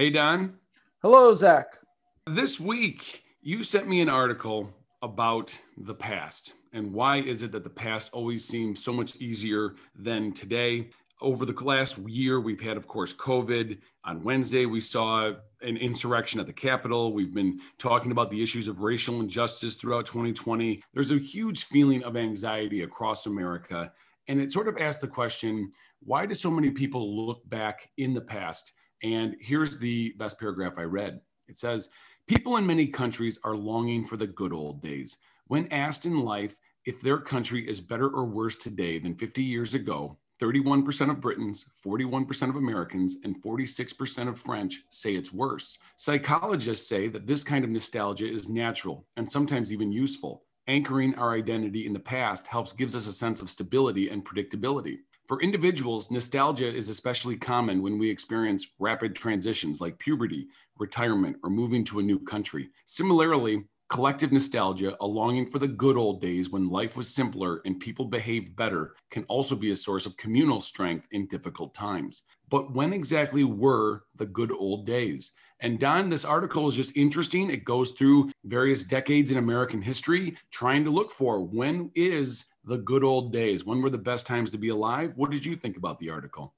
Hey, Don. Hello, Zac. This week, you sent me an article about the past and why is it that the past always seems so much easier than today. Over the last year, we've had, of course, COVID. On Wednesday, we saw an insurrection at the Capitol. We've been talking about the issues of racial injustice throughout 2020. There's a huge feeling of anxiety across America. And it sort of asks the question why do so many people look back in the past and here's the best paragraph I read it says, People in many countries are longing for the good old days. When asked in life if their country is better or worse today than 50 years ago, 31% of Britons, 41% of Americans, and 46% of French say it's worse. Psychologists say that this kind of nostalgia is natural and sometimes even useful. Anchoring our identity in the past helps gives us a sense of stability and predictability. For individuals, nostalgia is especially common when we experience rapid transitions like puberty, retirement, or moving to a new country. Similarly, collective nostalgia, a longing for the good old days when life was simpler and people behaved better, can also be a source of communal strength in difficult times. But when exactly were the good old days? And Don, this article is just interesting. It goes through various decades in American history, trying to look for when is the good old days? When were the best times to be alive? What did you think about the article?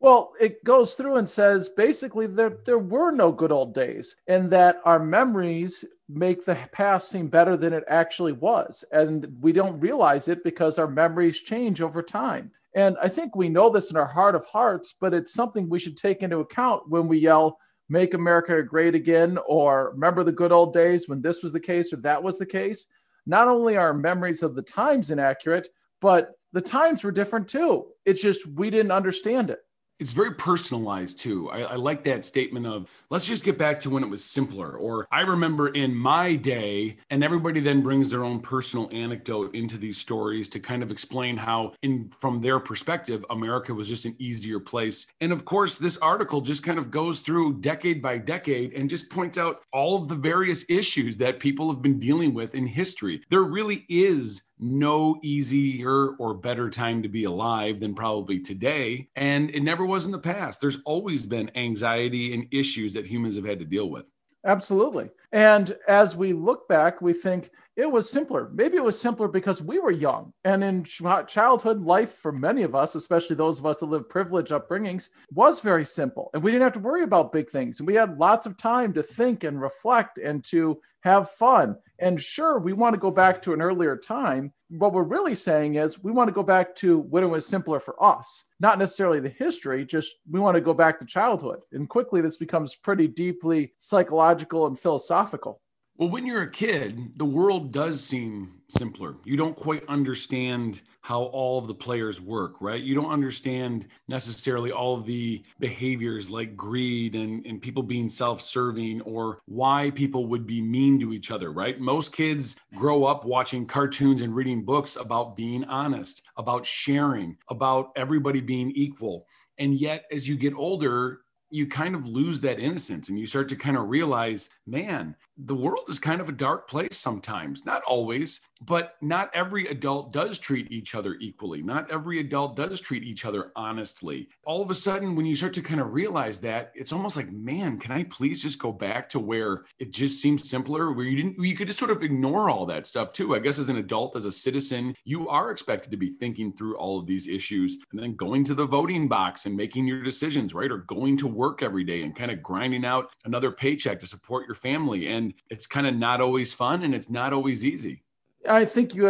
Well, it goes through and says basically there, there were no good old days, and that our memories make the past seem better than it actually was. And we don't realize it because our memories change over time. And I think we know this in our heart of hearts, but it's something we should take into account when we yell, Make America Great Again, or Remember the Good Old Days when this was the case or that was the case not only are memories of the times inaccurate, but the times were different too. It's just we didn't understand it it's very personalized too. I, I, like that statement of let's just get back to when it was simpler. Or I remember in my day, and everybody then brings their own personal anecdote into these stories to kind of explain how, in from their perspective, America was just an easier place. And of course, this article just kind of goes through decade by decade and just points out all of the various issues that people have been dealing with in history. There really is no easier or better time to be alive than probably today. And it never was in the past. There's always been anxiety and issues that humans have had to deal with. Absolutely. And as we look back, we think it was simpler. Maybe it was simpler because we were young. And in childhood, life for many of us, especially those of us that live privileged upbringings, was very simple. And we didn't have to worry about big things. And we had lots of time to think and reflect and to have fun. And sure, we want to go back to an earlier time. What we're really saying is we want to go back to when it was simpler for us, not necessarily the history, just we want to go back to childhood. And quickly, this becomes pretty deeply psychological and philosophical. Well, when you're a kid, the world does seem simpler. You don't quite understand how all of the players work, right? You don't understand necessarily all of the behaviors like greed and, and people being self serving or why people would be mean to each other, right? Most kids grow up watching cartoons and reading books about being honest, about sharing, about everybody being equal. And yet, as you get older, you kind of lose that innocence and you start to kind of realize, man, the world is kind of a dark place sometimes. Not always, but not every adult does treat each other equally. Not every adult does treat each other honestly. All of a sudden, when you start to kind of realize that, it's almost like, man, can I please just go back to where it just seems simpler, where you didn't, you could just sort of ignore all that stuff too. I guess as an adult, as a citizen, you are expected to be thinking through all of these issues and then going to the voting box and making your decisions, right? Or going to work every day and kind of grinding out another paycheck to support your family. And it's kind of not always fun and it's not always easy. I think you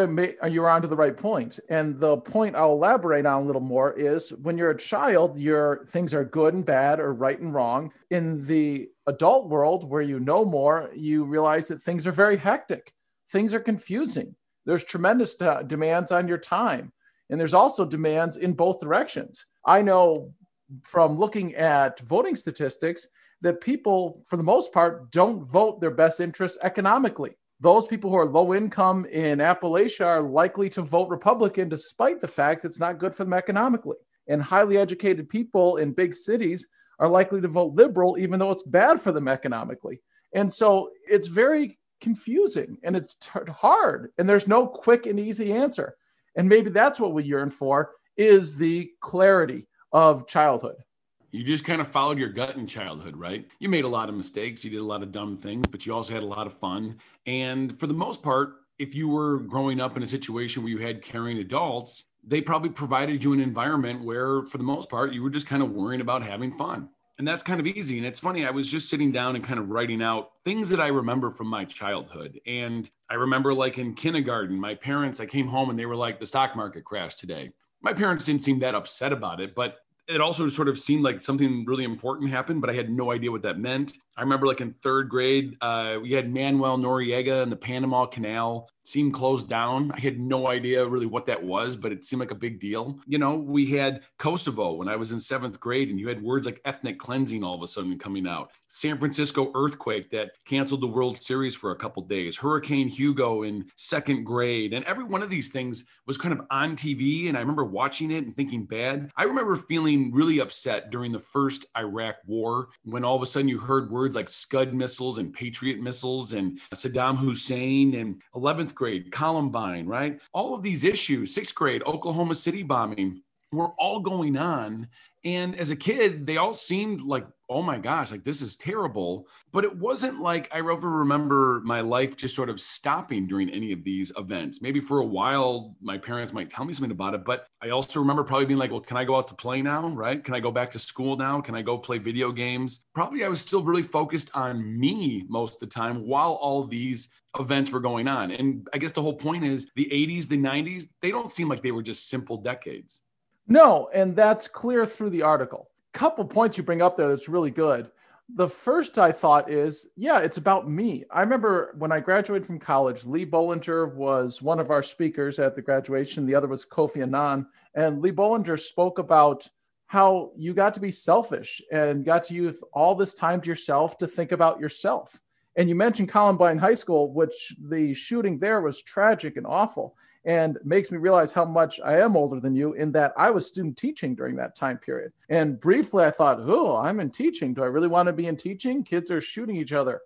you're on to the right point. And the point I'll elaborate on a little more is when you're a child, your things are good and bad or right and wrong. In the adult world where you know more, you realize that things are very hectic. Things are confusing. There's tremendous t- demands on your time. And there's also demands in both directions. I know from looking at voting statistics that people, for the most part, don't vote their best interests economically those people who are low income in Appalachia are likely to vote Republican despite the fact it's not good for them economically. And highly educated people in big cities are likely to vote liberal, even though it's bad for them economically. And so it's very confusing and it's t- hard, and there's no quick and easy answer. And maybe that's what we yearn for is the clarity of childhood. You just kind of followed your gut in childhood, right? You made a lot of mistakes, you did a lot of dumb things, but you also had a lot of fun. And for the most part, if you were growing up in a situation where you had caring adults, they probably provided you an environment where, for the most part, you were just kind of worrying about having fun. And that's kind of easy. And it's funny, I was just sitting down and kind of writing out things that I remember from my childhood. And I remember, like in kindergarten, my parents, I came home and they were like, the stock market crashed today. My parents didn't seem that upset about it, but it also sort of seemed like something really important happened, but I had no idea what that meant. I remember like in third grade, uh, we had Manuel Noriega and the Panama Canal seemed closed down. I had no idea really what that was, but it seemed like a big deal. You know, we had Kosovo when I was in seventh grade, and you had words like ethnic cleansing all of a sudden coming out. San Francisco earthquake that canceled the World Series for a couple days. Hurricane Hugo in second grade, and every one of these things was kind of on TV. And I remember watching it and thinking bad. I remember feeling really upset during the first Iraq War when all of a sudden you heard words like Scud missiles and Patriot missiles and Saddam Hussein and 11th grade, Columbine, right? All of these issues, sixth grade, Oklahoma City bombing, were all going on. And as a kid, they all seemed like, oh my gosh, like this is terrible. But it wasn't like I ever remember my life just sort of stopping during any of these events. Maybe for a while, my parents might tell me something about it. But I also remember probably being like, well, can I go out to play now? Right? Can I go back to school now? Can I go play video games? Probably I was still really focused on me most of the time while all these events were going on. And I guess the whole point is the 80s, the 90s, they don't seem like they were just simple decades. No, and that's clear through the article. Couple points you bring up there that's really good. The first I thought is, yeah, it's about me. I remember when I graduated from college, Lee Bollinger was one of our speakers at the graduation. The other was Kofi Annan. And Lee Bollinger spoke about how you got to be selfish and got to use all this time to yourself to think about yourself. And you mentioned Columbine High School, which the shooting there was tragic and awful and makes me realize how much I am older than you in that I was student teaching during that time period. And briefly, I thought, oh, I'm in teaching. Do I really want to be in teaching? Kids are shooting each other.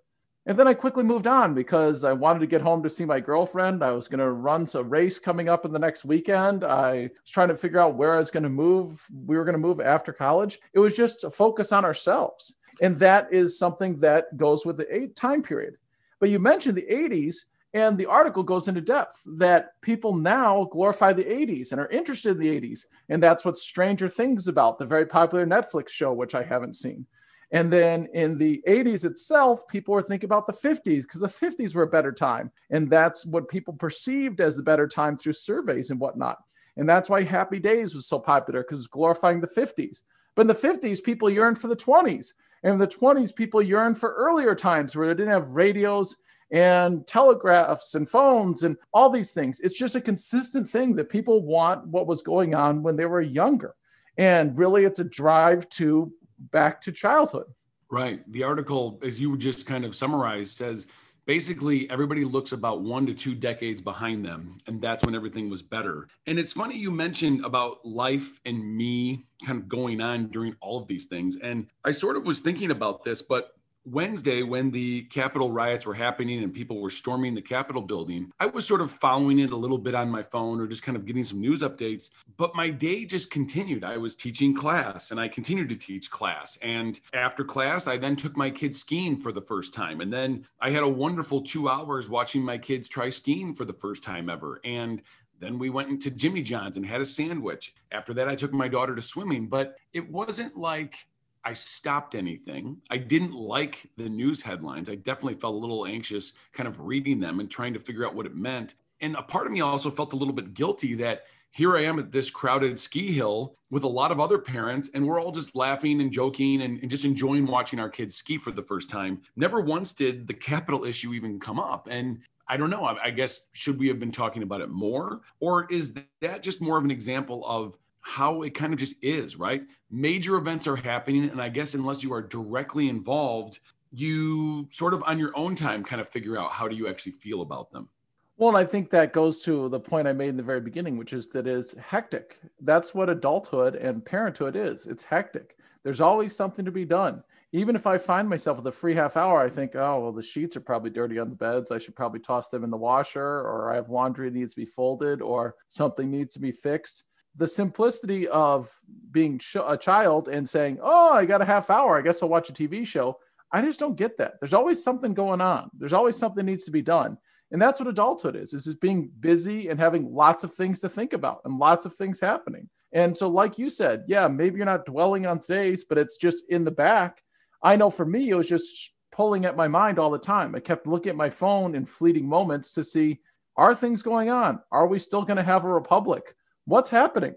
And then I quickly moved on because I wanted to get home to see my girlfriend. I was going to run a race coming up in the next weekend. I was trying to figure out where I was going to move. We were going to move after college. It was just a focus on ourselves. And that is something that goes with the eight time period. But you mentioned the 80s. And the article goes into depth that people now glorify the 80s and are interested in the 80s. And that's what Stranger Things about, the very popular Netflix show, which I haven't seen. And then in the 80s itself, people were thinking about the 50s because the 50s were a better time. And that's what people perceived as the better time through surveys and whatnot. And that's why Happy Days was so popular because it's glorifying the 50s. But in the 50s, people yearned for the 20s. And in the 20s, people yearned for earlier times where they didn't have radios and telegraphs and phones and all these things. It's just a consistent thing that people want what was going on when they were younger. And really, it's a drive to back to childhood. Right. The article, as you just kind of summarized, says basically everybody looks about one to two decades behind them and that's when everything was better and it's funny you mentioned about life and me kind of going on during all of these things and i sort of was thinking about this but Wednesday, when the Capitol riots were happening and people were storming the Capitol building, I was sort of following it a little bit on my phone or just kind of getting some news updates. But my day just continued. I was teaching class and I continued to teach class. And after class, I then took my kids skiing for the first time. And then I had a wonderful two hours watching my kids try skiing for the first time ever. And then we went into Jimmy John's and had a sandwich. After that, I took my daughter to swimming. But it wasn't like, I stopped anything. I didn't like the news headlines. I definitely felt a little anxious kind of reading them and trying to figure out what it meant. And a part of me also felt a little bit guilty that here I am at this crowded ski hill with a lot of other parents, and we're all just laughing and joking and, and, just enjoying watching our kids ski for the first time. Never once did the capital issue even come up. And I don't know. I, I guess should we have been talking about it more? Or is that just more of an example of how it kind of just is, right? Major events are happening. And I guess unless you are directly involved, you sort of on your own time kind of figure out how do you actually feel about them. Well, and I think that goes to the point I made in the very beginning, which is that is hectic. That's what adulthood and parenthood is. It's hectic. There's always something to be done. Even if I find myself with a free half hour, I think, oh, well, the sheets are probably dirty on the beds. I should probably toss them in the washer, or I have laundry that needs to be folded, or something needs to be fixed the simplicity of being a child and saying, "Oh, I got a half hour. I guess I'll watch a TV show." I just don't get that. There's always something going on. There's always something needs to be done. And that's what adulthood is. Is just being busy and having lots of things to think about and lots of things happening. And so like you said, yeah, maybe you're not dwelling on today's, but it's just in the back. I know for me it was just pulling at my mind all the time. I kept looking at my phone in fleeting moments to see are things going on? Are we still going to have a republic? What's happening?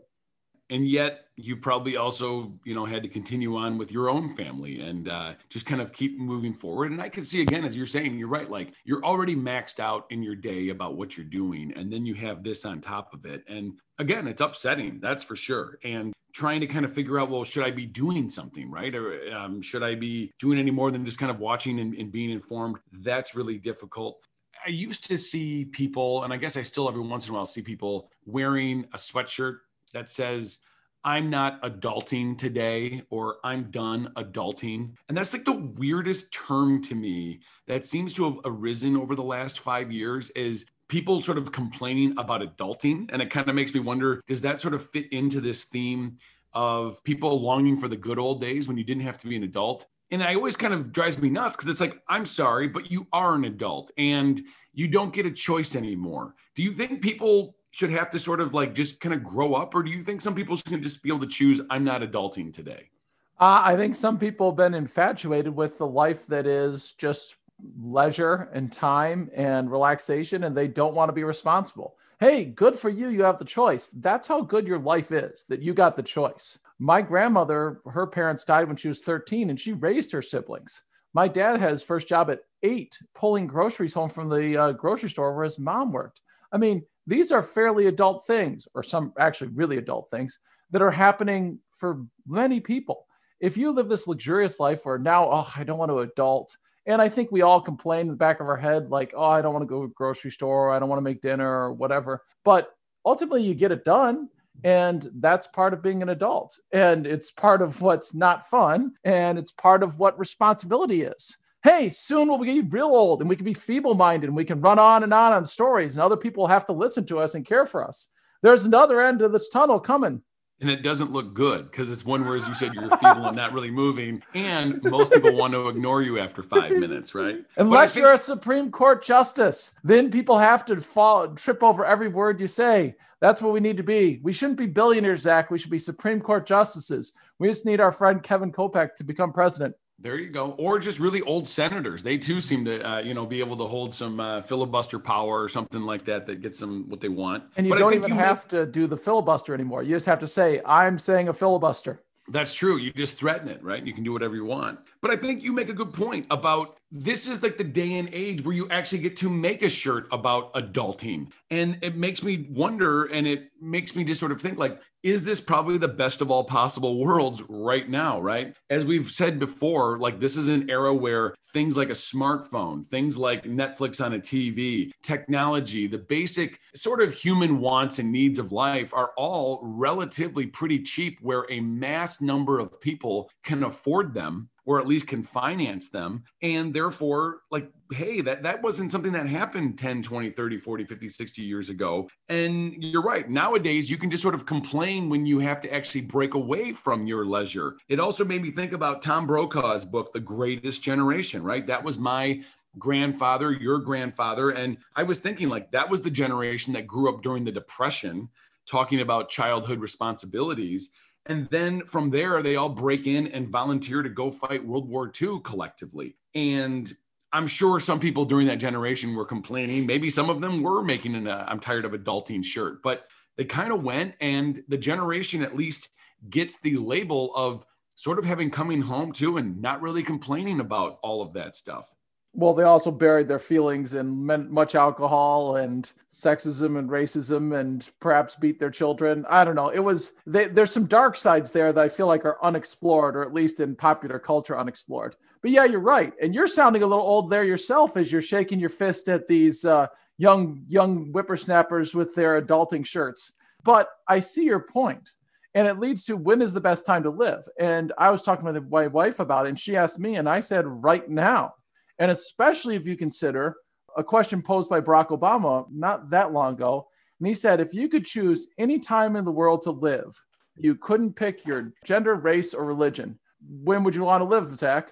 and yet you probably also you know had to continue on with your own family and uh, just kind of keep moving forward. And i can see again as you're saying you're right like you're already maxed out in your day about what you're doing and then you have this on top of it. And again it's upsetting that's for sure. And trying to kind of figure out well should i be doing something right? Or um, should i be doing any more than just kind of watching and, and being informed? That's really difficult I used to see people, and I guess I still every once in a while see people wearing a sweatshirt that says, I'm not adulting today or I'm done adulting. And that's like the weirdest term to me that seems to have arisen over the last five years is people sort of complaining about adulting. And it kind of makes me wonder does that sort of fit into this theme of people longing for the good old days when you didn't have to be an adult? And I always kind of drives me nuts because it's like, I'm sorry, but you are an adult and you don't get a choice anymore. Do you think people should have to sort of like just kind of grow up, or do you think some people can just be able to choose? I'm not adulting today. Uh, I think some people have been infatuated with the life that is just leisure and time and relaxation, and they don't want to be responsible. Hey, good for you. You have the choice. That's how good your life is, that you got the choice. My grandmother, her parents died when she was 13, and she raised her siblings. My dad had his first job at eight, pulling groceries home from the uh, grocery store where his mom worked. I mean, these are fairly adult things, or some actually really adult things that are happening for many people. If you live this luxurious life where now, oh, I don't want to adult, and I think we all complain in the back of our head, like, oh, I don't want to go to grocery store, I don't want to make dinner or whatever. But ultimately, you get it done. And that's part of being an adult. And it's part of what's not fun. And it's part of what responsibility is hey, soon we'll be real old and we can be feeble minded and we can run on and on on stories and other people have to listen to us and care for us. There's another end of this tunnel coming. And it doesn't look good because it's one where, as you said, you're feeble and not really moving. And most people want to ignore you after five minutes, right? Unless think- you're a Supreme Court justice, then people have to fall, trip over every word you say. That's what we need to be. We shouldn't be billionaires, Zac. We should be Supreme Court justices. We just need our friend Kevin Kopech to become president. There you go. Or just really old senators. They too seem to, uh, you know, be able to hold some uh, filibuster power or something like that that gets them what they want. And you but don't even you have to do the filibuster anymore. You just have to say, "I'm saying a filibuster." That's true. You just threaten it, right? You can do whatever you want. But I think you make a good point about this is like the day and age where you actually get to make a shirt about adulting. And it makes me wonder and it makes me just sort of think like, is this probably the best of all possible worlds right now, right? As we've said before, like this is an era where things like a smartphone, things like Netflix on a TV, technology, the basic sort of human wants and needs of life are all relatively pretty cheap, where a mass number of people can afford them or at least can finance them. And therefore like hey that that wasn't something that happened 10 20 30 40 50 60 years ago. And you're right. Nowadays you can just sort of complain when you have to actually break away from your leisure. It also made me think about tom brokaw's book the greatest generation right? That was my grandfather your grandfather. And i was thinking like that was the generation that grew up during the depression talking about childhood responsibilities and then from there, they all break in and volunteer to go fight World War II collectively. And I'm sure some people during that generation were complaining. Maybe some of them were making an uh, I'm tired of adulting shirt, but they kind of went. And the generation at least gets the label of sort of having coming home to and not really complaining about all of that stuff well, they also buried their feelings in much alcohol and sexism and racism and perhaps beat their children. I don't know. It was, they, there's some dark sides there that I feel like are unexplored or at least in popular culture unexplored. But yeah, you're right. And you're sounding a little old there yourself as you're shaking your fist at these uh, young, young whippersnappers with their adulting shirts. But I see your point and it leads to when is the best time to live and i was talking with my wife about it and she asked me and i said right now and especially if you consider a question posed by Barack Obama not that long ago And he said, if you could choose any time in the world to live, you couldn't pick your gender, race, or religion. When would you want to live, Zac?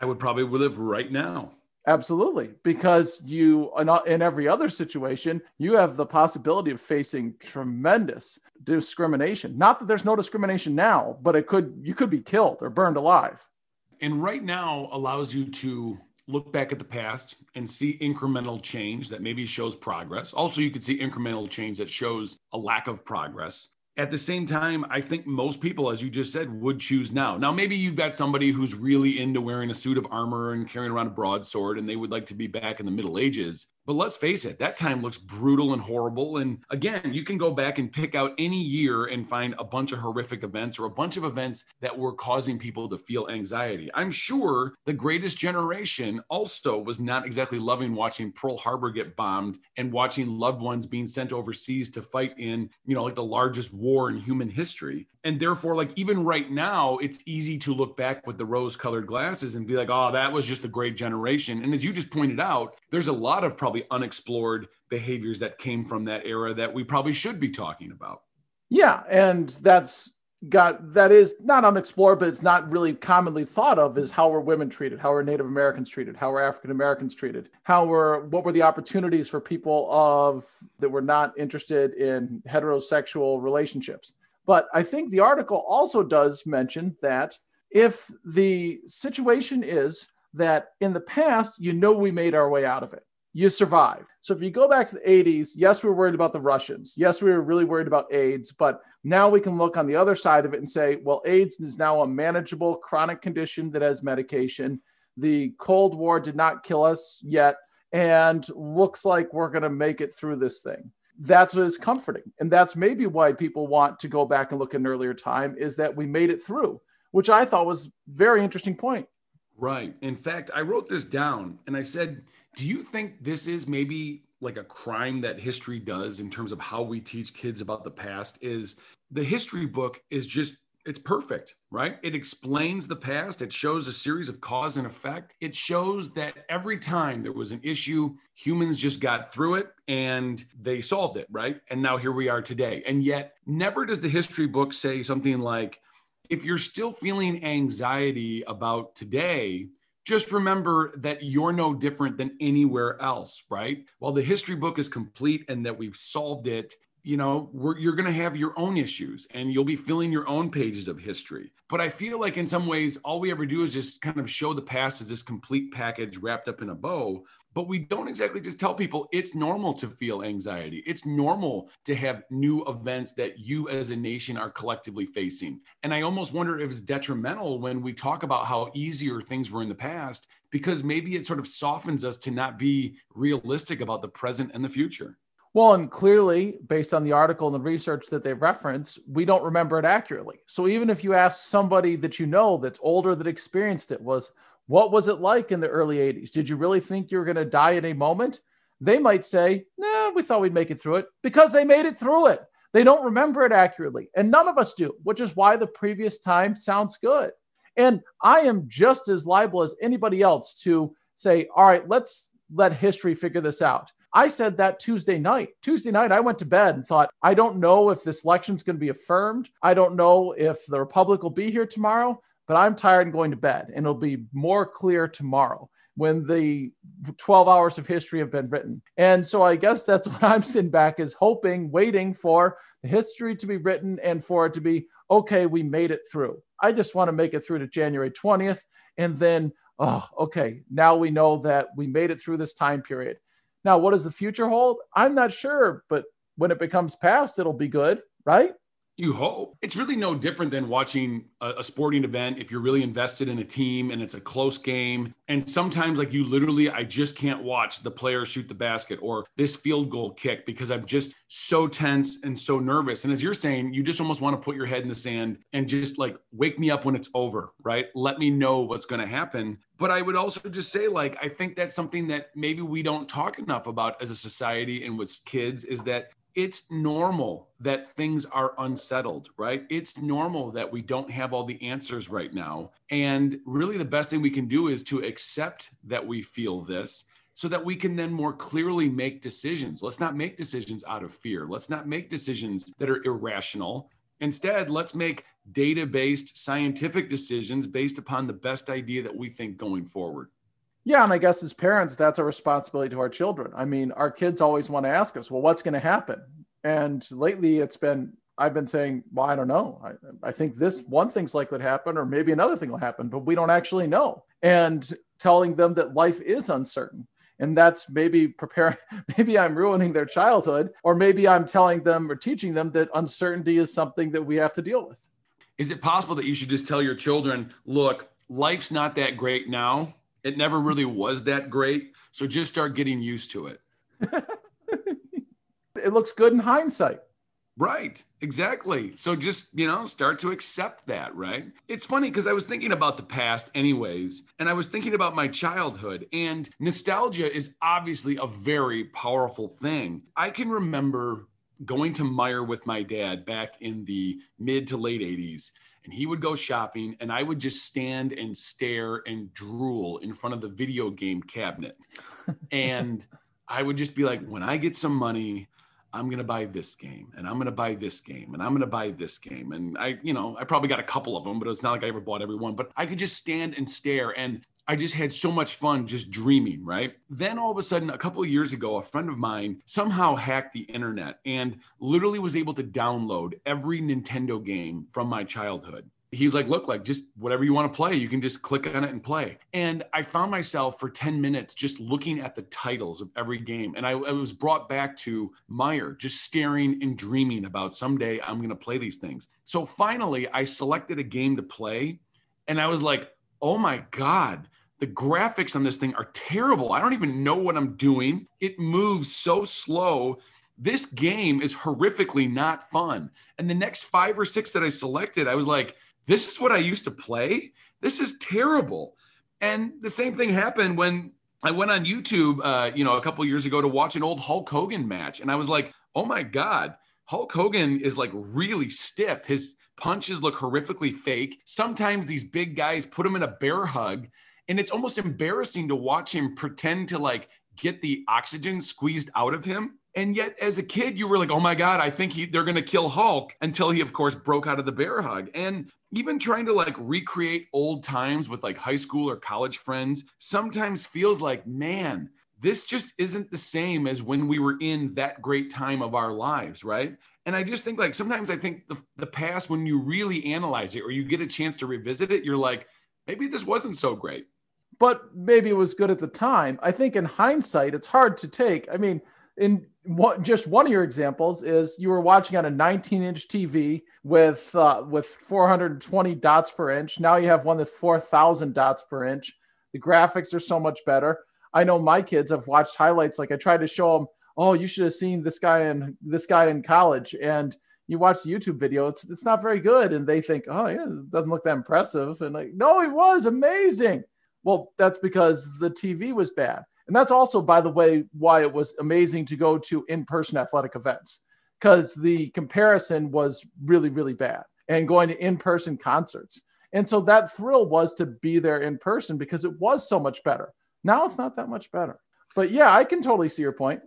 I would probably live right now. Absolutely, because you are not in every other situation, you have the possibility of facing tremendous discrimination. Not that there's no discrimination now, but it could you could be killed or burned alive. And right now allows you to look back at the past and see incremental change that maybe shows progress. Also, you could see incremental change that shows a lack of progress. At the same time, I think most people, as you just said, would choose now. Now, maybe you've got somebody who's really into wearing a suit of armor and carrying around a broadsword, and they would like to be back in the Middle Ages. But let's face it, that time looks brutal and horrible. And again, you can go back and pick out any year and find a bunch of horrific events or a bunch of events that were causing people to feel anxiety. I'm sure the greatest generation also was not exactly loving watching Pearl Harbor get bombed and watching loved ones being sent overseas to fight in, you know, like the largest war in human history. And therefore, like even right now, it's easy to look back with the rose colored glasses and be like, oh, that was just a great generation. And as you just pointed out, there's a lot of probably probably unexplored behaviors that came from that era that we probably should be talking about. Yeah, and that's got that is not unexplored, but it's not really commonly thought of is how were women treated, how were Native Americans treated, how were African Americans treated, how were what were the opportunities for people of that were not interested in heterosexual relationships. But I think the article also does mention that if the situation is that in the past, you know, we made our way out of it you survive. So if you go back to the 80s, yes, we were worried about the Russians. Yes, we were really worried about AIDS, but now we can look on the other side of it and say, well, AIDS is now a manageable chronic condition that has medication. The Cold War did not kill us yet, and looks like we're going to make it through this thing. That's what is comforting. And that's maybe why people want to go back and look at an earlier time is that we made it through, which I thought was very interesting point. Right. In fact, I wrote this down and I said, do you think this is maybe like a crime that history does in terms of how we teach kids about the past is the history book is just it's perfect, right? It explains the past. It shows a series of cause and effect. It shows that every time there was an issue, humans just got through it and they solved it, right? And now here we are today. And yet, never does the history book say something like, if you're still feeling anxiety about today, just remember that you're no different than anywhere else, right? While the history book is complete and that we've solved it, you know, you're going to have your own issues and you'll be filling your own pages of history. But I feel like in some ways, all we ever do is just kind of show the past as this complete package wrapped up in a bow but we don't exactly just tell people it's normal to feel anxiety. It's normal to have new events that you as a nation are collectively facing. And I almost wonder if it's detrimental when we talk about how easier things were in the past, because maybe it sort of softens us to not be realistic about the present and the future. Well, and clearly, based on the article and the research that they reference, we don't remember it accurately. So even if you ask somebody that you know that's older that experienced it, was what was it like in the early 80s? Did you really think you were going to die at a moment? They might say, nah, we thought we'd make it through it because they made it through it. They don't remember it accurately. And none of us do, which is why the previous time sounds good. And I am just as liable as anybody else to say, all right, let's let history figure this out. I said that Tuesday night. Tuesday night, I went to bed and thought, I don't know if this election is going to be affirmed. I don't know if the Republic will be here tomorrow but I'm tired and going to bed. And it'll be more clear tomorrow when the 12 hours of history have been written. And so I guess that's what I'm sitting back is hoping, waiting for the history to be written and for it to be, okay, we made it through. I just want to make it through to January 20th. And then, oh, okay, now we know that we made it through this time period. Now, what does the future hold? I'm not sure, but when it becomes past, it'll be good, right? You hope. It's really no different than watching a, a, sporting event if you're really invested in a team and it's a close game. And sometimes, like you literally, I just can't watch the player shoot the basket or this field goal kick because I'm just so tense and so nervous. And as you're saying, you just almost want to put your head in the sand and just like wake me up when it's over, right? Let me know what's going to happen. But I would also just say, like, I think that's something that maybe we don't talk enough about as a society and with kids is that it's normal that things are unsettled, right? It's normal that we don't have all the answers right now. And really, the best thing we can do is to accept that we feel this, so that we can then more clearly make decisions. Let's not make decisions out of fear. Let's not make decisions that are irrational. Instead, let's make data based scientific decisions based upon the best idea that we think going forward. Yeah, and I guess as parents, that's a responsibility to our children. I mean, our kids always want to ask us, well, what's going to happen? And lately it's been, I've been saying, well, I don't know. I, I think this one thing's likely to happen, or maybe another thing will happen, but we don't actually know. And telling them that life is uncertain. And that's maybe preparing, maybe I'm ruining their childhood, or maybe I'm telling them or teaching them that uncertainty is something that we have to deal with. Is it possible that you should just tell your children, look, life's not that great now? It never really was that great. So just start getting used to it. it looks good in hindsight. Right, exactly. So just, you know, start to accept that, right? It's funny because I was thinking about the past, anyways, and I was thinking about my childhood, and nostalgia is obviously a very powerful thing. I can remember going to Meijer with my dad back in the mid to late 80s and he would go shopping and I would just stand and stare and drool in front of the video game cabinet. and I would just be like, when I get some money, I'm going to buy this game and I'm going to buy this game and I'm going to buy this game. And I, you know, I probably got a couple of them, but it's not like I ever bought every one. But I could just stand and stare. And I just had so much fun just dreaming, right? Then all of a sudden, a couple of years ago, a friend of mine somehow hacked the internet and literally was able to download every Nintendo game from my childhood. He's like, look, like just whatever you want to play, you can just click on it and play. And I found myself for 10 minutes just looking at the titles of every game. And I, I was brought back to Meijer, just staring and dreaming about someday I'm going to play these things. So finally, I selected a game to play. And I was like, oh my God, the graphics on this thing are terrible. I don't even know what I'm doing. It moves so slow. This game is horrifically not fun. And the next five or six that I selected, I was like, this is what I used to play. This is terrible. And the same thing happened when I went on YouTube, uh, you know, a couple years ago to watch an old Hulk Hogan match. And I was like, oh my God, Hulk Hogan is like really stiff. His punches look horrifically fake. Sometimes these big guys put him in a bear hug and it's almost embarrassing to watch him pretend to like get the oxygen squeezed out of him. And yet, as a kid, you were like, "Oh my God, I think he, they're going to kill Hulk." Until he, of course, broke out of the bear hug. And even trying to like recreate old times with like high school or college friends sometimes feels like, man, this just isn't the same as when we were in that great time of our lives, right? And I just think like sometimes I think the, the past, when you really analyze it or you get a chance to revisit it, you're like, maybe this wasn't so great but maybe it was good at the time. I think in hindsight, it's hard to take. I mean, in what just one of your examples is you were watching on a 19 inch TV with uh, with 420 dots per inch. Now you have one with 4,000 dots per inch. The graphics are so much better. I know my kids have watched highlights. Like I tried to show them, oh, you should have seen this guy in this guy in college, and you watch the YouTube video, it's it's not very good, and they think, oh yeah, it doesn't look that impressive, and like, no, it was amazing. Well, that's because the TV was bad. And that's also, by the way, why it was amazing to go to in person athletic events because the comparison was really, really bad and going to in person concerts. And so that thrill was to be there in person because it was so much better. Now it's not that much better. But yeah, I can totally see your point.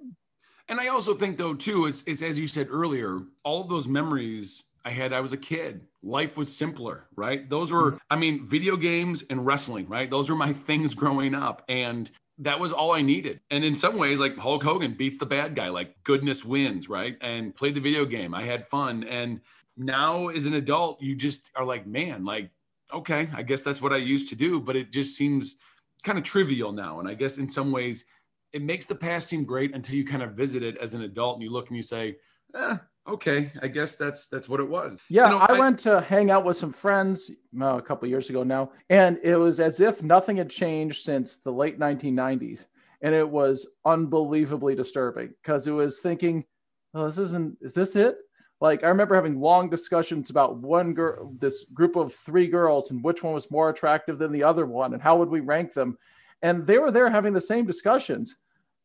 And I also think, though, too, it's, it's as you said earlier, all of those memories I had, I was a kid. Life was simpler, right? Those were, mm-hmm. I mean, video games and wrestling, right? Those were my things growing up. And that was all I needed. And in some ways, like Hulk Hogan beats the bad guy, like goodness wins, right? And played the video game. I had fun. And now as an adult, you just are like, man, like, okay, I guess that's what I used to do. But it just seems kind of trivial now. And I guess in some ways, it makes the past seem great until you kind of visit it as an adult and you look and you say, eh, okay, I guess that's that's what it was. Yeah, you know, I, I, went to hang out with some friends uh, a couple years ago now, and it was as if nothing had changed since the late 1990s, and it was unbelievably disturbing because it was thinking, "Oh, this isn't. Is this it?" Like I remember having long discussions about one girl, this group of three girls, and which one was more attractive than the other one, and how would we rank them, and they were there having the same discussions.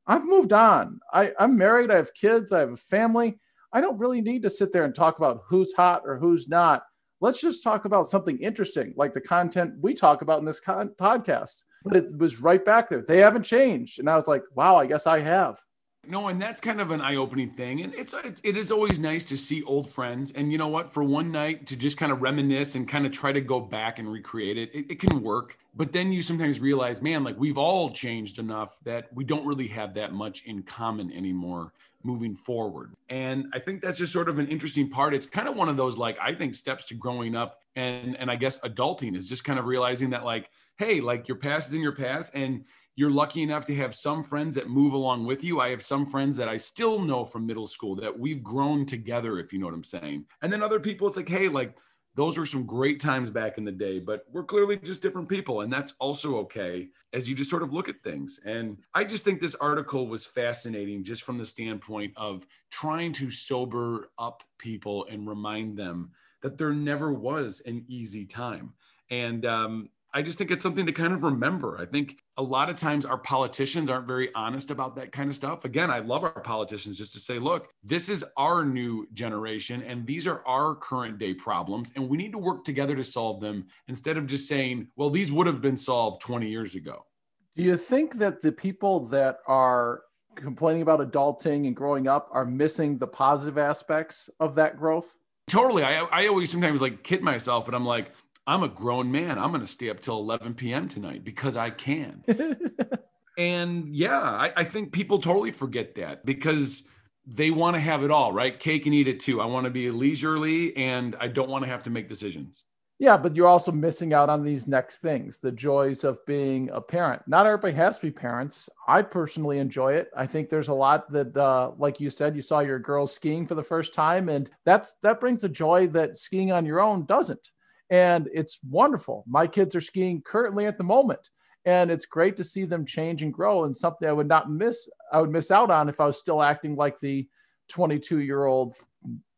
I've moved on. I, I'm married. I have kids. I have a family I don't really need to sit there and talk about who's hot or who's not. Let's just talk about something interesting, like the content we talk about in this con- podcast. but it was right back there. They haven't changed. And I was like, wow, I guess I have. No, and that's kind of an eye-opening thing, and it's it is always nice to see old friends. And you know what? For one night to just kind of reminisce and kind of try to go back and recreate it, it, it can work. But then you sometimes realize, man, like we've all changed enough that we don't really have that much in common anymore moving forward. And I think that's just sort of an interesting part. It's kind of one of those like I think steps to growing up and and I guess adulting is just kind of realizing that like hey, like your past is in your past and you're lucky enough to have some friends that move along with you. I have some friends that I still know from middle school that we've grown together, if you know what I'm saying. And then other people, it's like, hey, like those were some great times back in the day, but we're clearly just different people. And that's also okay as you just sort of look at things. And I just think this article was fascinating just from the standpoint of trying to sober up people and remind them that there never was an easy time. And um, I just think it's something to kind of remember. I think a lot of times our politicians aren't very honest about that kind of stuff. Again, I love our politicians just to say, look, this is our new generation and these are our current day problems and we need to work together to solve them instead of just saying, well, these would have been solved 20 years ago. Do you think that the people that are complaining about adulting and growing up are missing the positive aspects of that growth? Totally. I, I always sometimes like kid myself and I'm like, I'm a grown man. I'm going to stay up till 11 p.m. tonight because I can. and yeah, I, I, think people totally forget that because they want to have it all, right? Cake and eat it too. I want to be leisurely and I don't want to have to make decisions. Yeah, but you're also missing out on these next things the joys of being a parent. Not everybody has to be parents. I personally enjoy it. I think there's a lot that, uh, like you said, you saw your girls skiing for the first time, and that's that brings a joy that skiing on your own doesn't and it's wonderful. My kids are skiing currently at the moment, and it's great to see them change and grow. And something I would not miss, I would miss out on if I was still acting like the 22 year old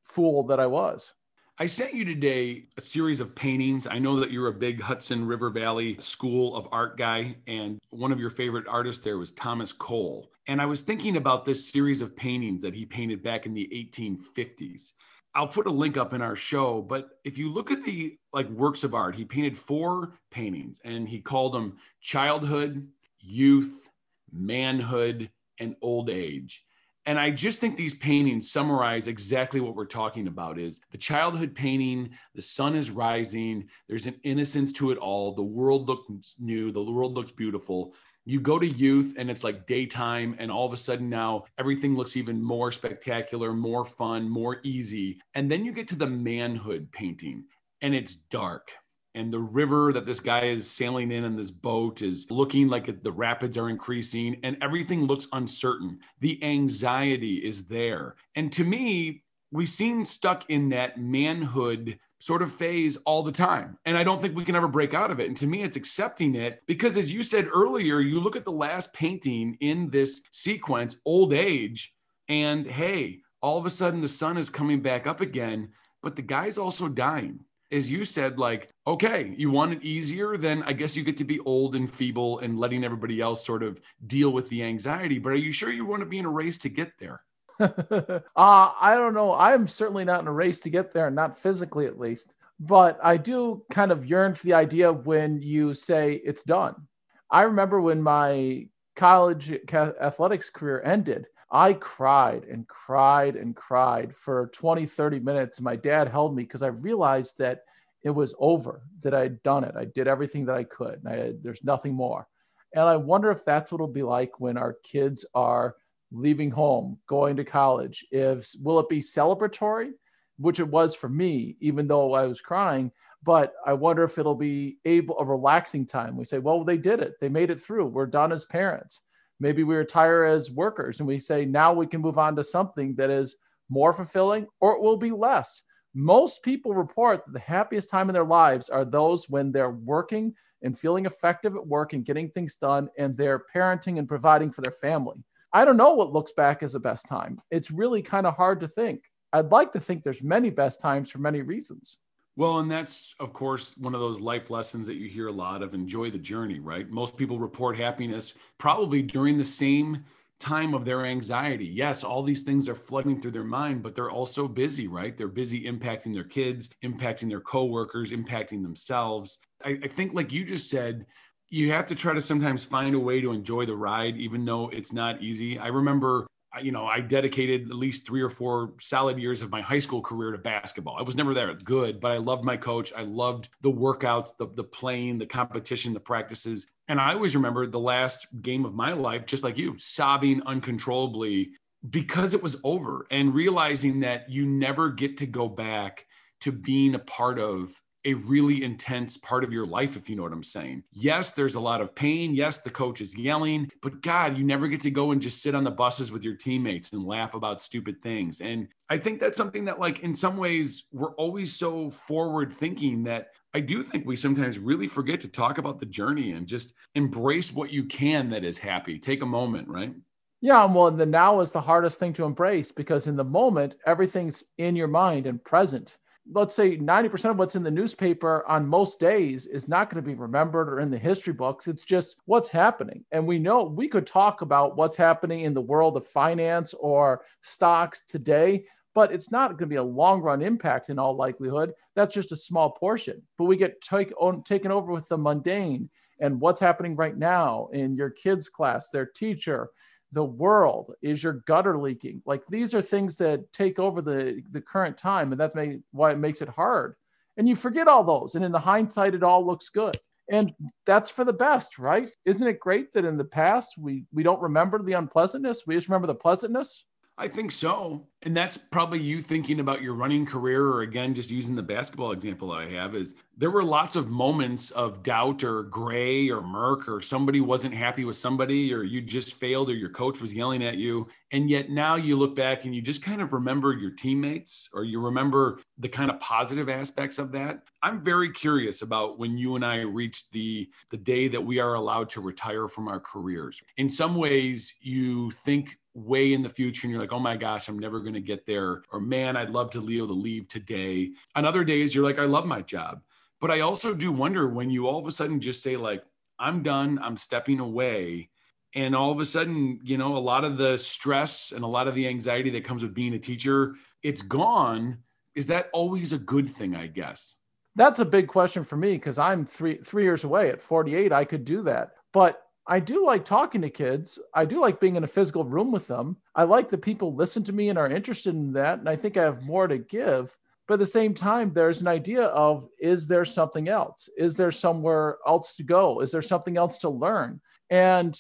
fool that I was. I sent you today a series of paintings. I know that you're a big Hudson River Valley School of Art guy, and one of your favorite artists there was Thomas Cole. And I was thinking about this series of paintings that he painted back in the 1850s. I'll put a link up in our show, but if you look at the like works of art, he painted four paintings and he called them childhood, youth, manhood, and old age. And I just think these paintings summarize exactly what we're talking about is the childhood painting, the sun is rising, there's an innocence to it all, the world looks new, the world looks beautiful. You go to youth and it's like daytime and all of a sudden now everything looks even more spectacular more fun more easy. And then you get to the manhood painting and it's dark and the river that this guy is sailing in in this boat is looking like the rapids are increasing and everything looks uncertain the anxiety is there and to me we seem stuck in that manhood sort of phase all the time. And I don't think we can ever break out of it. And to me, it's accepting it because, as you said earlier, you look at the last painting in this sequence, old age, and hey, all of a sudden the sun is coming back up again, but the guy's also dying. As you said, like, okay, you want it easier, then I guess you get to be old and feeble and letting everybody else sort of deal with the anxiety. But are you sure you want to be in a race to get there? uh, I don't know. I'm certainly not in a race to get there, not physically at least. But I do kind of yearn for the idea when you say it's done. I remember when my college athletics career ended, I cried and cried and cried for 20, 30 minutes. My dad held me because I realized that it was over, that I'd done it. I did everything that I could. And I, there's nothing more. And I wonder if that's what it'll be like when our kids are leaving home, going to college? If will it be celebratory, which it was for me, even though I was crying? But I wonder if it'll be able a relaxing time. We say, well, they did it. They made it through. We're done as parents. Maybe we retire as workers, and we say now we can move on to something that is more fulfilling, or it will be less. Most people report that the happiest time in their lives are those when they're working and feeling effective at work and getting things done, and they're parenting and providing for their family. I don't know what looks back as the best time. It's really kind of hard to think. I'd like to think there's many best times for many reasons. Well, and that's, of course, one of those life lessons that you hear a lot of enjoy the journey, right? Most people report happiness probably during the same time of their anxiety. Yes, all these things are flooding through their mind, but they're also busy, right? They're busy impacting their kids, impacting their coworkers, impacting themselves. I, I think, like you just said, you have to try to sometimes find a way to enjoy the ride, even though it's not easy. I remember you know, I dedicated at least three or four solid years of my high school career to basketball. I was never there good, but I loved my coach. I loved the workouts, the, the playing, the competition, the practices. And I always remember the last game of my life, just like you, sobbing uncontrollably because it was over and realizing that you never get to go back to being a part of a really intense part of your life, if you know what I'm saying. Yes, there's a lot of pain. Yes, the coach is yelling, but God, you never get to go and just sit on the buses with your teammates and laugh about stupid things. And I think that's something that, like, in some ways, we're always so forward thinking that I do think we sometimes really forget to talk about the journey and just embrace what you can that is happy. Take a moment, right? Yeah, well, the now is the hardest thing to embrace because in the moment, everything's in your mind and present let's say 90% of what's in the newspaper on most days is not going to be remembered or in the history books. It's just what's happening. And we know we could talk about what's happening in the world of finance or stocks today, but it's not going to be a long run impact in all likelihood. That's just a small portion. But we get take, on, taken over with the mundane and what's happening right now in your kids' class, their teacher, the world is your gutter leaking. Like these are things that take over the the current time and that's may, why it makes it hard. And you forget all those and in the hindsight it all looks good. And that's for the best right? Isn't it great that in the past we we don't remember the unpleasantness? We just remember the pleasantness? I think so. And that's probably you thinking about your running career, or again, just using the basketball example I have is there were lots of moments of doubt or gray or murk, or somebody wasn't happy with somebody, or you just failed, or your coach was yelling at you. And yet now you look back and you just kind of remember your teammates, or you remember the kind of positive aspects of that. I'm very curious about when you and I reach the the day that we are allowed to retire from our careers. In some ways, you think way in the future and you're like, oh my gosh, I'm never going to get there. Or man, I'd love to Leo to leave today. On other days, you're like, I love my job. But I also do wonder when you all of a sudden just say, like, I'm done, I'm stepping away. And all of a sudden, you know, a lot of the stress and a lot of the anxiety that comes with being a teacher, it's gone. Is that always a good thing, I guess? That's a big question for me because I'm three three years away. At 48, I could do that. But I do like talking to kids. I do like being in a physical room with them. I like that people listen to me and are interested in that. And I think I have more to give. But at the same time, there's an idea of is there something else? Is there somewhere else to go? Is there something else to learn? And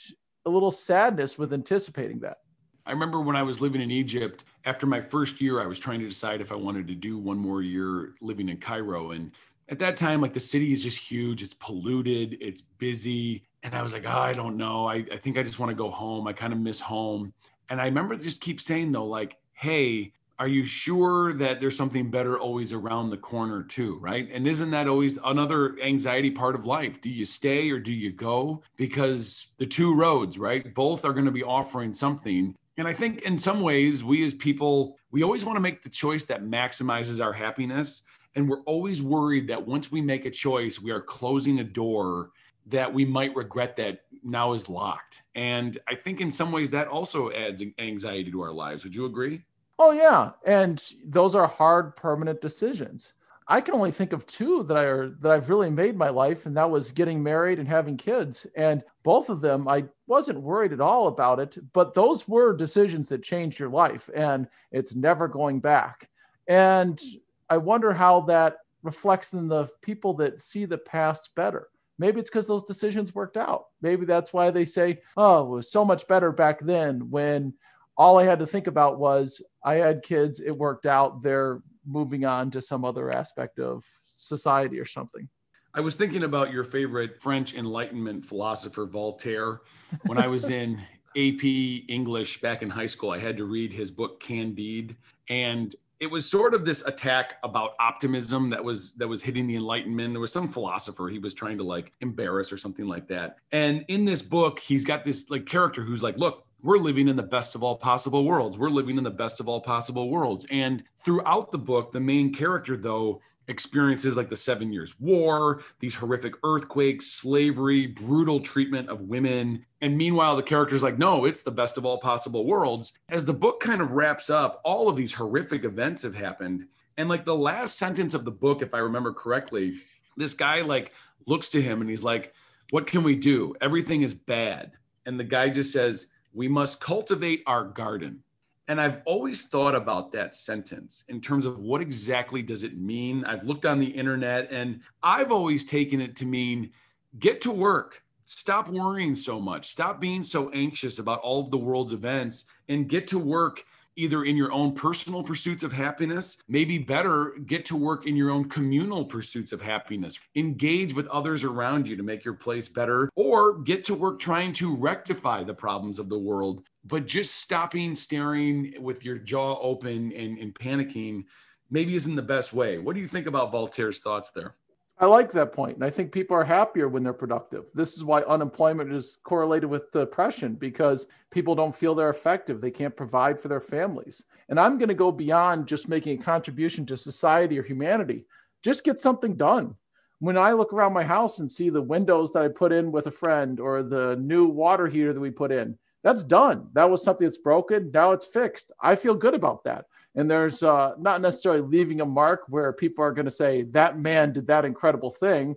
a little sadness with anticipating that. I remember when I was living in Egypt, after my first year, I was trying to decide if I wanted to do one more year living in Cairo. And at that time, like the city is just huge, it's polluted, it's busy and I was like, oh, I don't know. I, I think I just want to go home. I kind of miss home. And I remember just keep saying though, like, hey, are you sure that there's something better always around the corner too right and isn't that always another anxiety part of life do you stay or do you go because the two roads right both are going to be offering something and i think in some ways we as people we always want to make the choice that maximizes our happiness and we're always worried that once we make a choice we are closing a door that we might regret that now is locked. And I think in some ways that also adds anxiety to our lives. Would you agree? Oh, yeah. And those are hard, permanent decisions. I can only think of two that I are that I've really made my life, and that was getting married and having kids. And both of them, I wasn't worried at all about it, but those were decisions that changed your life, and it's never going back. And I wonder how that reflects in the people that see the past better. Maybe it's because those decisions worked out. Maybe that's why they say, oh, it was so much better back then when all I had to think about was I had kids, it worked out, they're moving on to some other aspect of society or something. I was thinking about your favorite French Enlightenment philosopher, Voltaire. When I was in AP English back in high school, I had to read his book Candide. And it was sort of this attack about optimism that was that was hitting the enlightenment there was some philosopher he was trying to like embarrass or something like that and in this book he's got this like character who's like look we're living in the best of all possible worlds we're living in the best of all possible worlds and throughout the book the main character though experiences like the Seven Years' War, these horrific earthquakes, slavery, brutal treatment of women. And meanwhile, the character's like, no, it's the best of all possible worlds. As the book kind of wraps up, all of these horrific events have happened. And like the last sentence of the book, if I remember correctly, this guy like looks to him and he's like, What can we do? Everything is bad. And the guy just says, We must cultivate our garden. And I've always thought about that sentence in terms of what exactly does it mean? I've looked on the internet and I've always taken it to mean get to work. Stop worrying so much. Stop being so anxious about all of the world's events and get to work either in your own personal pursuits of happiness, maybe better, get to work in your own communal pursuits of happiness. Engage with others around you to make your place better, or get to work trying to rectify the problems of the world. But just stopping staring with your jaw open and, and panicking maybe isn't the best way. What do you think about Voltaire's thoughts there? I like that point. And I think people are happier when they're productive. This is why unemployment is correlated with depression because people don't feel they're effective. They can't provide for their families. And I'm going to go beyond just making a contribution to society or humanity. Just get something done. When I look around my house and see the windows that I put in with a friend or the new water heater that we put in, that's done. That was something that's broken. Now it's fixed. I feel good about that and there's uh, not necessarily leaving a mark where people are going to say that man did that incredible thing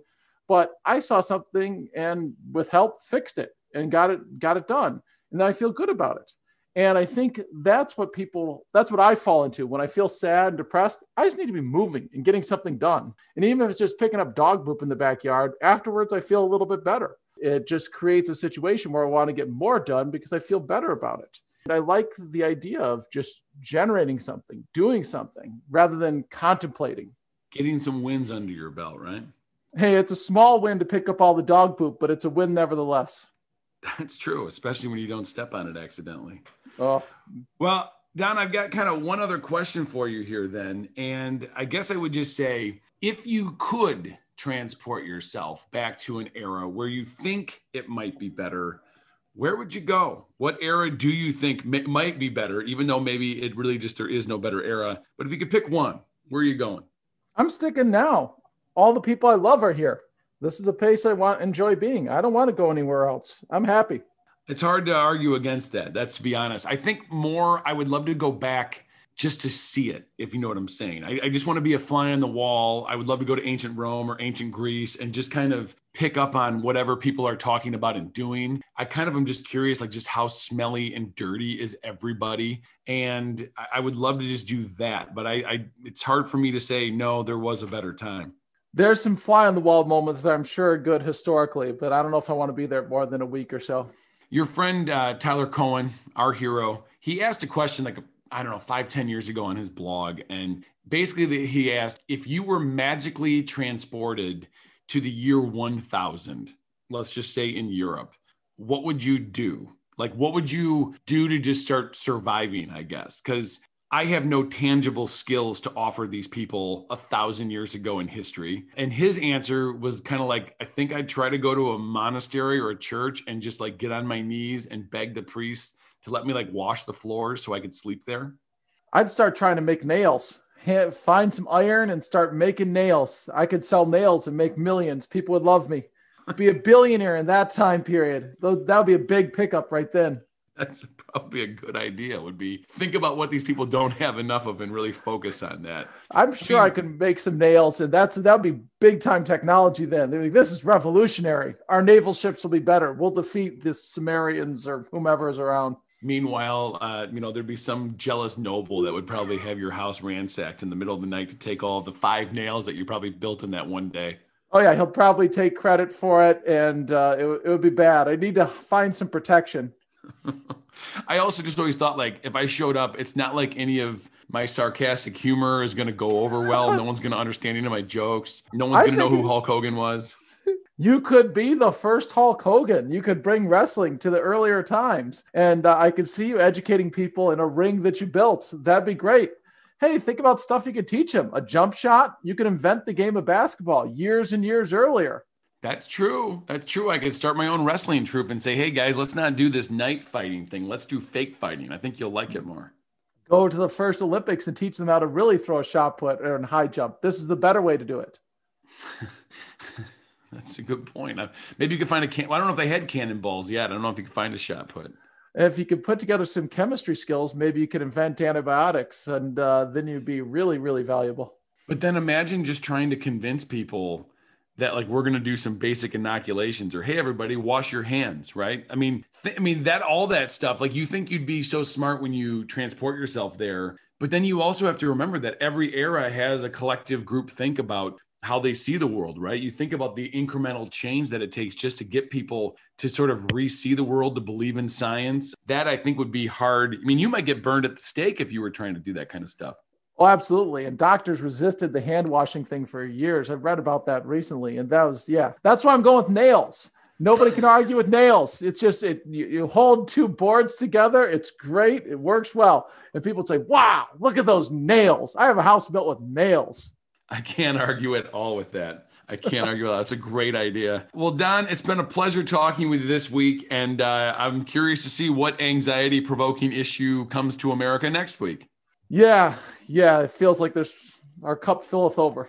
but i saw something and with help fixed it and got it got it done and i feel good about it and i think that's what people that's what i fall into when i feel sad and depressed i just need to be moving and getting something done and even if it's just picking up dog poop in the backyard afterwards i feel a little bit better it just creates a situation where i want to get more done because i feel better about it And I like the idea of just generating something, doing something rather than contemplating. Getting some wins under your belt, right? Hey, it's a small win to pick up all the dog poop, but it's a win nevertheless. That's true, especially when you don't step on it accidentally. Oh. Well, Don, I've got kind of one other question for you here then. And I guess I would just say if you could transport yourself back to an era where you think it might be better, where would you go? What era do you think may, might be better, even though maybe it really just there is no better era? But if you could pick one, where are you going? I'm sticking now. All the people I love are here. This is the pace I want enjoy being. I don't want to go anywhere else. I'm happy. It's hard to argue against that. That's to be honest. I think more I would love to go back just to see it, if you know what I'm saying. I, I, just want to be a fly on the wall. I would love to go to ancient Rome or ancient Greece and just kind of pick up on whatever people are talking about and doing. I kind of am just curious, like just how smelly and dirty is everybody. And I, I would love to just do that. But I, I it's hard for me to say, no, there was a better time. There's some fly on the wall moments that I'm sure are good historically, but I don't know if I want to be there more than a week or so. Your friend uh, Tyler Cowen, our hero, he asked a question like I don't know, five ten years ago on his blog. And basically, he asked if you were magically transported to the year 1000, let's just say in Europe, what would you do? Like, what would you do to just start surviving, I guess? Because I have no tangible skills to offer these people a thousand years ago in history. And his answer was kind of like, I think I'd try to go to a monastery or a church and just like get on my knees and beg the priest to let me like wash the floors so I could sleep there? I'd start trying to make nails. Find some iron and start making nails. I could sell nails and make millions. People would love me. Be a billionaire in that time period. That would be a big pickup right then. That's probably a good idea. Would be think about what these people don't have enough of and really focus on that. I'm sure I, mean, I could make some nails, and that's that would be big time technology. Then they're like, this is revolutionary. Our naval ships will be better. We'll defeat the Sumerians or whomever is around. Meanwhile, uh, you know, there'd be some jealous noble that would probably have your house ransacked in the middle of the night to take all the five nails that you probably built in that one day. Oh yeah, he'll probably take credit for it, and uh, it, it would be bad. I need to find some protection. I also just always thought like if I showed up, it's not like any of my sarcastic humor is going to go over well. no one's going to understand any of my jokes. No one's going to know who Hulk Hogan was you could be the first Hulk Hogan. You could bring wrestling to the earlier times. And uh, I could see you educating people in a ring that you built. That'd be great. Hey, think about stuff you could teach them. A jump shot, you could invent the game of basketball years and years earlier. That's true. That's true. I could start my own wrestling troupe and say, hey guys, let's not do this night fighting thing. Let's do fake fighting. I think you'll like it more. Go to the first Olympics and teach them how to really throw a shot put or a high jump. This is the better way to do it. That's a good point. Maybe you could find a can. Well, I don't know if they had cannonballs yet. I don't know if you could find a shot put. If you could put together some chemistry skills, maybe you could invent antibiotics, and uh, then you'd be really, really valuable. But then imagine just trying to convince people that like we're going to do some basic inoculations or hey everybody wash your hands right i mean th- i mean that all that stuff like you think you'd be so smart when you transport yourself there but then you also have to remember that every era has a collective group think about how they see the world, right? You think about the incremental change that it takes just to get people to sort of re-see the world, to believe in science. That I think would be hard. I mean, you might get burned at the stake if you were trying to do that kind of stuff. Oh, absolutely. And doctors resisted the hand washing thing for years. I've read about that recently. And that was, yeah, that's why I'm going with nails. Nobody can argue with nails. It's just it you, you, hold two boards together. It's great. It works well. And people say, "Wow, look at those nails! I have a house built with nails." I can't argue at all with that. I can't argue with that. That's a great idea. Well, Don, it's been a pleasure talking with you this week, and uh, I'm curious to see what anxiety-provoking issue comes to America next week. Yeah, yeah, it feels like there's our cup filleth over.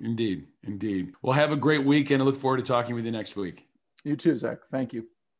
Indeed, indeed. Well, have a great week, and I look forward to talking with you next week. You too, Zac. Thank you.